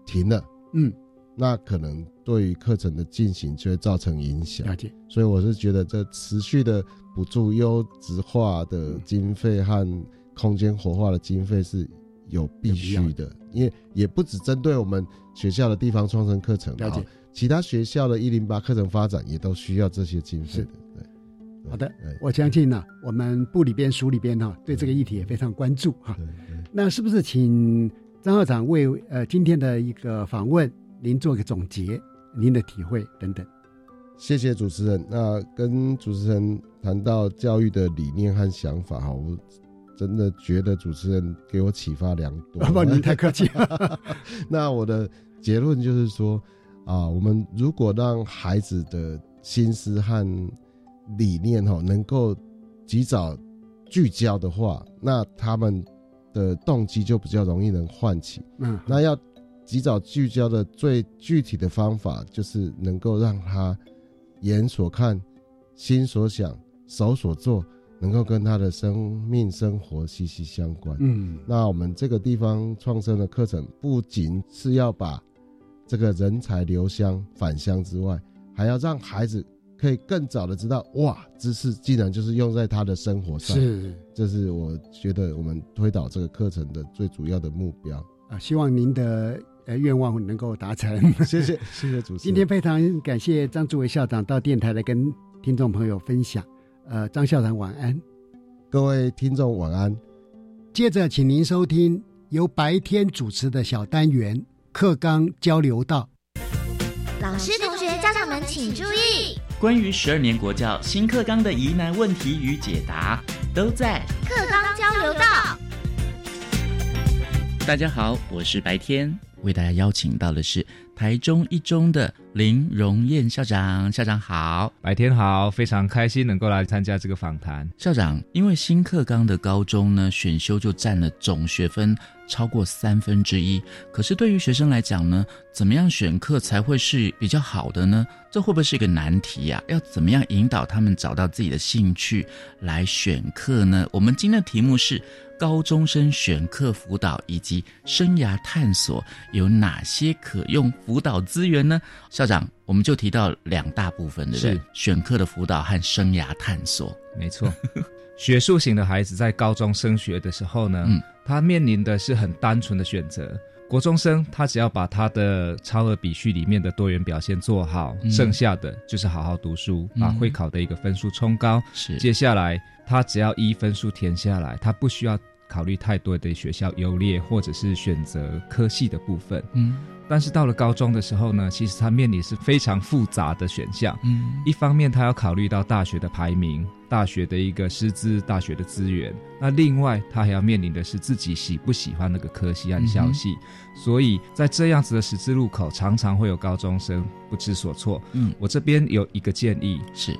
Speaker 2: 停了，
Speaker 1: 嗯，
Speaker 2: 那可能对于课程的进行就会造成影响。
Speaker 1: 了解。
Speaker 2: 所以我是觉得，这持续的补助优质化的经费和空间活化的经费是。有必须的，因为也不只针对我们学校的地方创生课程，
Speaker 1: 了解
Speaker 2: 其他学校的一零八课程发展也都需要这些经费的。对，
Speaker 1: 好的，我相信呢，我们部里边、署里边哈，对这个议题也非常关注哈。那是不是请张校长为呃今天的一个访问，您做个总结，您的体会等等？
Speaker 2: 谢谢主持人。那跟主持人谈到教育的理念和想法哈，我。真的觉得主持人给我启发良多，
Speaker 1: 不，您太客气了。
Speaker 2: 那我的结论就是说，啊，我们如果让孩子的心思和理念哈能够及早聚焦的话，那他们的动机就比较容易能唤起。
Speaker 1: 嗯，
Speaker 2: 那要及早聚焦的最具体的方法，就是能够让他眼所看、心所想、手所做。能够跟他的生命生活息息相关。
Speaker 1: 嗯，
Speaker 2: 那我们这个地方创生的课程，不仅是要把这个人才留乡返乡之外，还要让孩子可以更早的知道，哇，知识竟然就是用在他的生活上。
Speaker 1: 是，
Speaker 2: 这是我觉得我们推导这个课程的最主要的目标。
Speaker 1: 啊，希望您的呃愿望能够达成。
Speaker 2: 谢谢，谢谢主持人。
Speaker 1: 今天非常感谢张志伟校长到电台来跟听众朋友分享。呃，张校长晚安，
Speaker 2: 各位听众晚安。
Speaker 1: 接着，请您收听由白天主持的小单元课纲交流道。
Speaker 11: 老师、同学、家长们请注意，
Speaker 12: 关于十二年国教新课纲的疑难问题与解答，都在
Speaker 11: 课纲交流道。
Speaker 12: 大家好，我是白天，为大家邀请到的是。台中一中的林荣燕校长，校长好，
Speaker 13: 白天好，非常开心能够来参加这个访谈。
Speaker 12: 校长，因为新课纲的高中呢，选修就占了总学分超过三分之一。可是对于学生来讲呢，怎么样选课才会是比较好的呢？这会不会是一个难题呀？要怎么样引导他们找到自己的兴趣来选课呢？我们今天的题目是。高中生选课辅导以及生涯探索有哪些可用辅导资源呢？校长，我们就提到两大部分，对不对？选课的辅导和生涯探索。
Speaker 13: 没错，学术型的孩子在高中升学的时候呢，他面临的是很单纯的选择。国中生他只要把他的超额比序里面的多元表现做好，剩下的就是好好读书，把会考的一个分数冲高。
Speaker 12: 是，
Speaker 13: 接下来他只要一分数填下来，他不需要。考虑太多的学校优劣，或者是选择科系的部分。
Speaker 12: 嗯，
Speaker 13: 但是到了高中的时候呢，其实他面临是非常复杂的选项。
Speaker 12: 嗯，
Speaker 13: 一方面他要考虑到大学的排名、大学的一个师资、大学的资源。那另外他还要面临的是自己喜不喜欢那个科系和校系。所以在这样子的十字路口，常常会有高中生不知所措。
Speaker 12: 嗯，
Speaker 13: 我这边有一个建议
Speaker 12: 是。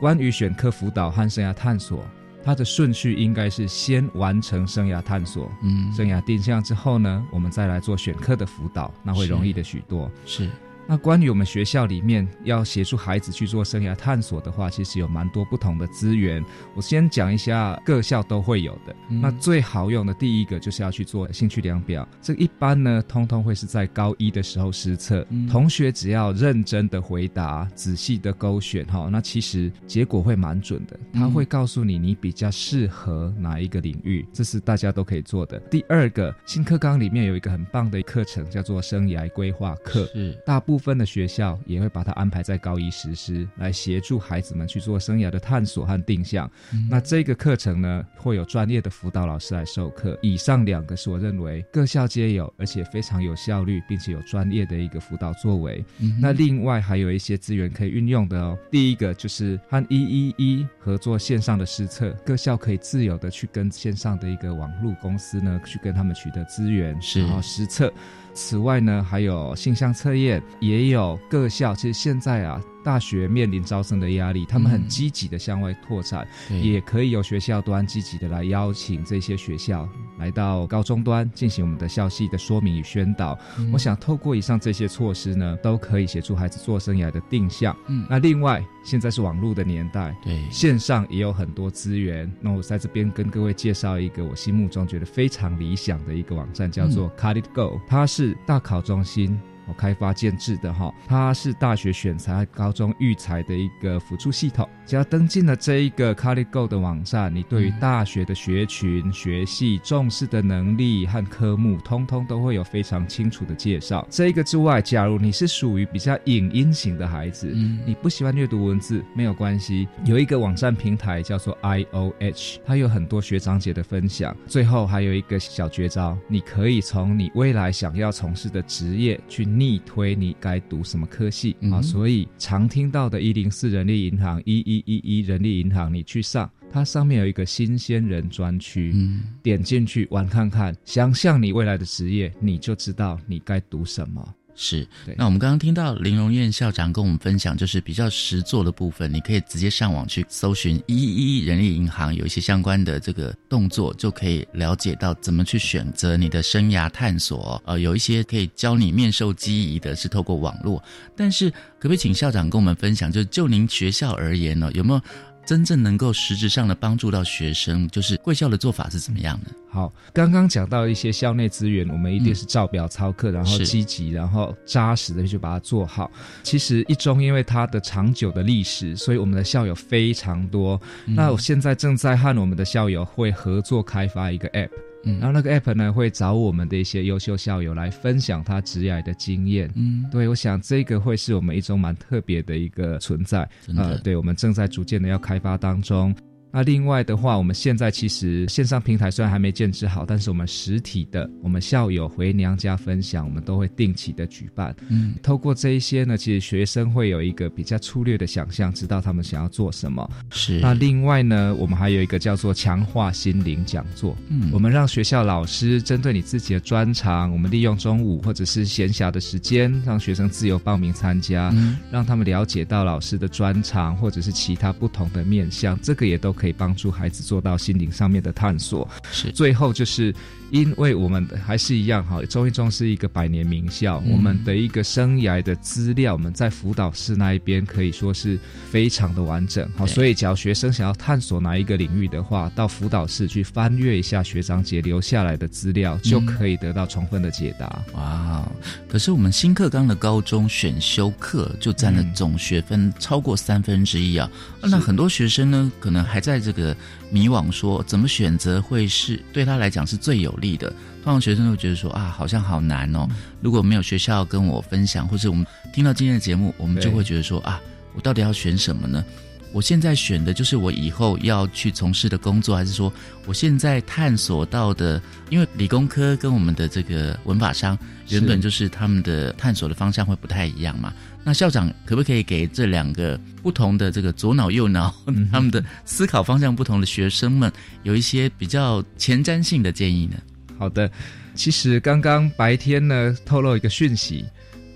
Speaker 13: 关于选课辅导和生涯探索，它的顺序应该是先完成生涯探索，
Speaker 12: 嗯，
Speaker 13: 生涯定向之后呢，我们再来做选课的辅导，那会容易的许多。
Speaker 12: 是。
Speaker 13: 那关于我们学校里面要协助孩子去做生涯探索的话，其实有蛮多不同的资源。我先讲一下各校都会有的。
Speaker 12: 嗯、
Speaker 13: 那最好用的第一个就是要去做兴趣量表，这一般呢，通通会是在高一的时候实测。
Speaker 12: 嗯、
Speaker 13: 同学只要认真的回答，仔细的勾选哈，那其实结果会蛮准的。他会告诉你你比较适合哪一个领域，这是大家都可以做的。第二个，新课纲里面有一个很棒的课程，叫做生涯规划课，
Speaker 12: 是
Speaker 13: 大部。部分的学校也会把它安排在高一实施，来协助孩子们去做生涯的探索和定向。
Speaker 12: 嗯、
Speaker 13: 那这个课程呢，会有专业的辅导老师来授课。以上两个是我认为各校皆有，而且非常有效率，并且有专业的一个辅导作为。
Speaker 12: 嗯、
Speaker 13: 那另外还有一些资源可以运用的哦。第一个就是和一一一合作线上的施测，各校可以自由的去跟线上的一个网络公司呢，去跟他们取得资源，然后实测。此外呢，还有性向测验，也有各校。其实现在啊，大学面临招生的压力，他们很积极的向外拓展，也可以由学校端积极的来邀请这些学校来到高中端进行我们的校系的说明与宣导。
Speaker 12: 嗯、
Speaker 13: 我想透过以上这些措施呢，都可以协助孩子做生涯的定向。
Speaker 12: 嗯，
Speaker 13: 那另外，现在是网络的年代，
Speaker 12: 对
Speaker 13: 线上也有很多资源。那我在这边跟各位介绍一个我心目中觉得非常理想的一个网站，叫做 Cut It Go，它是大考中心。我开发建制的哈，它是大学选材、高中育才的一个辅助系统。只要登进了这一个 CollegeGo 的网站，你对于大学的学群、学系重视的能力和科目，通通都会有非常清楚的介绍。这一个之外，假如你是属于比较影音型的孩子，
Speaker 12: 嗯、
Speaker 13: 你不喜欢阅读文字，没有关系，有一个网站平台叫做 IOH，它有很多学长姐的分享。最后还有一个小绝招，你可以从你未来想要从事的职业去。逆推你该读什么科系、
Speaker 12: 嗯、
Speaker 13: 啊？所以常听到的一零四人力银行、一一一一人力银行，你去上，它上面有一个新鲜人专区，
Speaker 12: 嗯，
Speaker 13: 点进去玩看看，想象你未来的职业，你就知道你该读什么。
Speaker 12: 是，那我们刚刚听到林荣燕校长跟我们分享，就是比较实做的部分，你可以直接上网去搜寻一一一人力银行有一些相关的这个动作，就可以了解到怎么去选择你的生涯探索。呃，有一些可以教你面授机宜的，是透过网络。但是，可不可以请校长跟我们分享，就就您学校而言呢，有没有真正能够实质上的帮助到学生？就是贵校的做法是怎么样的？
Speaker 13: 好，刚刚讲到一些校内资源，我们一定是照表操课，然后积极，然后扎实的去把它做好。其实一中因为它的长久的历史，所以我们的校友非常多。
Speaker 12: 嗯、
Speaker 13: 那我现在正在和我们的校友会合作开发一个 App。
Speaker 12: 嗯，
Speaker 13: 然后那个 app 呢，会找我们的一些优秀校友来分享他职业的经验。
Speaker 12: 嗯，
Speaker 13: 对，我想这个会是我们一种蛮特别的一个存在。
Speaker 12: 呃，
Speaker 13: 对，我们正在逐渐的要开发当中。那另外的话，我们现在其实线上平台虽然还没建制好，但是我们实体的，我们校友回娘家分享，我们都会定期的举办。
Speaker 12: 嗯，
Speaker 13: 透过这一些呢，其实学生会有一个比较粗略的想象，知道他们想要做什么。
Speaker 12: 是。
Speaker 13: 那另外呢，我们还有一个叫做强化心灵讲座。
Speaker 12: 嗯，
Speaker 13: 我们让学校老师针对你自己的专长，我们利用中午或者是闲暇的时间，让学生自由报名参加，
Speaker 12: 嗯、
Speaker 13: 让他们了解到老师的专长或者是其他不同的面向，这个也都可以帮助孩子做到心灵上面的探索。
Speaker 12: 是，
Speaker 13: 最后就是因为我们还是一样哈，中一中是一个百年名校，
Speaker 12: 嗯、
Speaker 13: 我们的一个生涯的资料，我们在辅导室那一边可以说是非常的完整。好，所以只要学生想要探索哪一个领域的话，到辅导室去翻阅一下学长姐留下来的资料，就可以得到充分的解答。
Speaker 12: 嗯、哇！可是我们新课纲的高中选修课就占了总学分超过三分之一啊，
Speaker 13: 嗯、
Speaker 12: 那很多学生呢，可能还在这个迷惘，说怎么选择会是对他来讲是最有利的。通常学生都觉得说啊，好像好难哦。如果没有学校跟我分享，或者我们听到今天的节目，我们就会觉得说啊，我到底要选什么呢？我现在选的就是我以后要去从事的工作，还是说我现在探索到的？因为理工科跟我们的这个文法商原本就是他们的探索的方向会不太一样嘛。那校长可不可以给这两个不同的这个左脑右脑，
Speaker 13: 嗯、
Speaker 12: 他们的思考方向不同的学生们，有一些比较前瞻性的建议呢？
Speaker 13: 好的，其实刚刚白天呢透露一个讯息。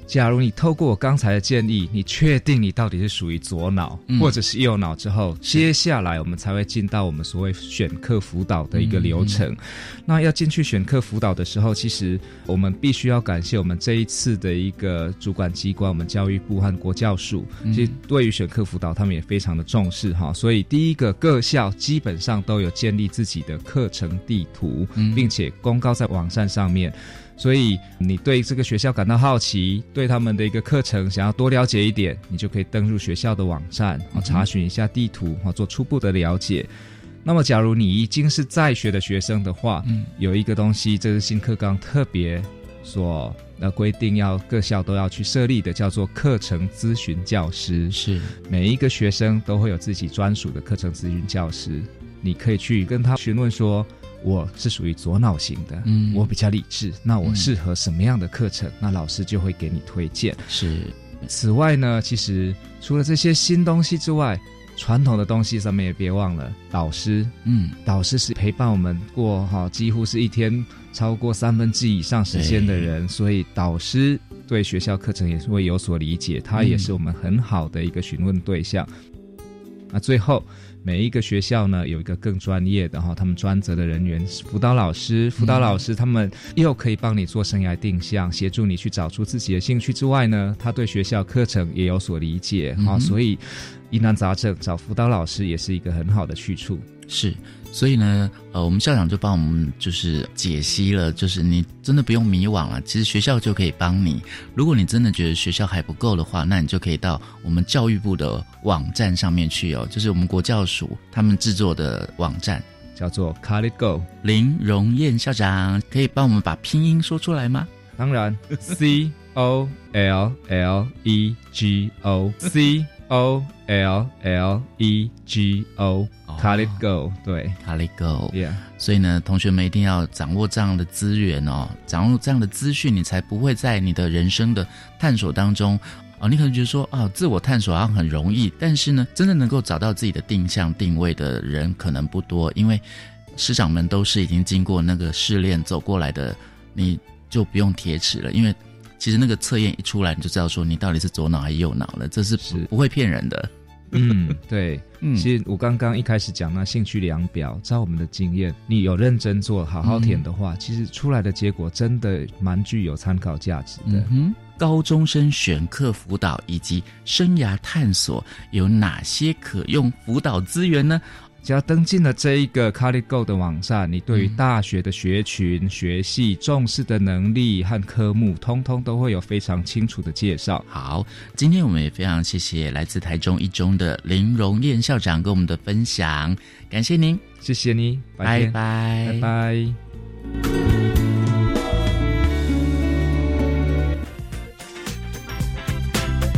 Speaker 13: 假如你透过我刚才的建议，你确定你到底是属于左脑或者是右脑之后，接下来我们才会进到我们所谓选课辅导的一个流程。那要进去选课辅导的时候，其实我们必须要感谢我们这一次的一个主管机关，我们教育部和国教署，其实对于选课辅导他们也非常的重视哈。所以第一个各校基本上都有建立自己的课程地图，并且公告在网站上面。所以你对这个学校感到好奇，对他们的一个课程想要多了解一点，你就可以登入学校的网站，查询一下地图，做初步的了解。那么，假如你已经是在学的学生的话，嗯有一个东西，这是新课纲特别所呃规定，要各校都要去设立的，叫做课程咨询教师。
Speaker 12: 是
Speaker 13: 每一个学生都会有自己专属的课程咨询教师，你可以去跟他询问说。我是属于左脑型的，嗯，我比较理智，那我适合什么样的课程？那老师就会给你推荐。
Speaker 12: 是，
Speaker 13: 此外呢，其实除了这些新东西之外，传统的东西上面也别忘了导师，
Speaker 12: 嗯，
Speaker 13: 导师是陪伴我们过哈，几乎是一天超过三分之一以上时间的人，所以导师对学校课程也是会有所理解，他也是我们很好的一个询问对象。那最后。每一个学校呢，有一个更专业的哈，他们专责的人员，辅导老师，辅导老师他们又可以帮你做生涯定向，协助你去找出自己的兴趣之外呢，他对学校课程也有所理解哈，所以疑难杂症找辅导老师也是一个很好的去处。
Speaker 12: 是。所以呢，呃，我们校长就帮我们就是解析了，就是你真的不用迷惘了，其实学校就可以帮你。如果你真的觉得学校还不够的话，那你就可以到我们教育部的网站上面去哦，就是我们国教署他们制作的网站，
Speaker 13: 叫做 College Go。
Speaker 12: 林荣燕校长可以帮我们把拼音说出来吗？
Speaker 13: 当然，C O L L E G O C O L L E G O。L i Go，对
Speaker 12: a l i Go，Yeah。所以呢，同学们一定要掌握这样的资源哦，掌握这样的资讯，你才不会在你的人生的探索当中，哦，你可能觉得说啊，自我探索好像很容易，但是呢，真的能够找到自己的定向定位的人可能不多，因为师长们都是已经经过那个试炼走过来的，你就不用铁齿了，因为其实那个测验一出来，你就知道说你到底是左脑还是右脑了，这是不不会骗人的。
Speaker 13: 嗯，对，其实我刚刚一开始讲那兴趣量表，照我们的经验，你有认真做好好填的话，其实出来的结果真的蛮具有参考价值的。
Speaker 12: 嗯，高中生选课辅导以及生涯探索有哪些可用辅导资源呢？
Speaker 13: 只要登进了这一个 College Go 的网站，你对于大学的学群、学系重视的能力和科目，通通都会有非常清楚的介绍。
Speaker 12: 好，今天我们也非常谢谢来自台中一中的林荣燕校长跟我们的分享，感谢您，
Speaker 13: 谢谢你，
Speaker 12: 拜
Speaker 13: 拜，拜拜。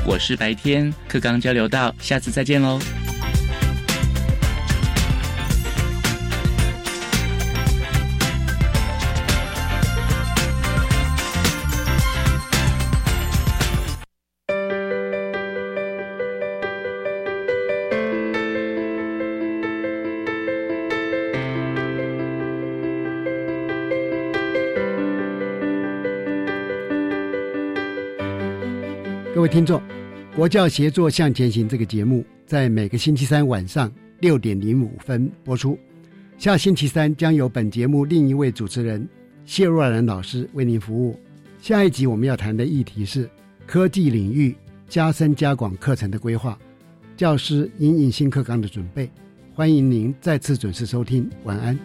Speaker 12: 我是白天课刚交流到，下次再见喽。
Speaker 1: 各位听众，国教协作向前行这个节目在每个星期三晚上六点零五分播出。下星期三将由本节目另一位主持人谢若兰老师为您服务。下一集我们要谈的议题是科技领域加深加广课程的规划，教师因应新课纲的准备。欢迎您再次准时收听，晚安。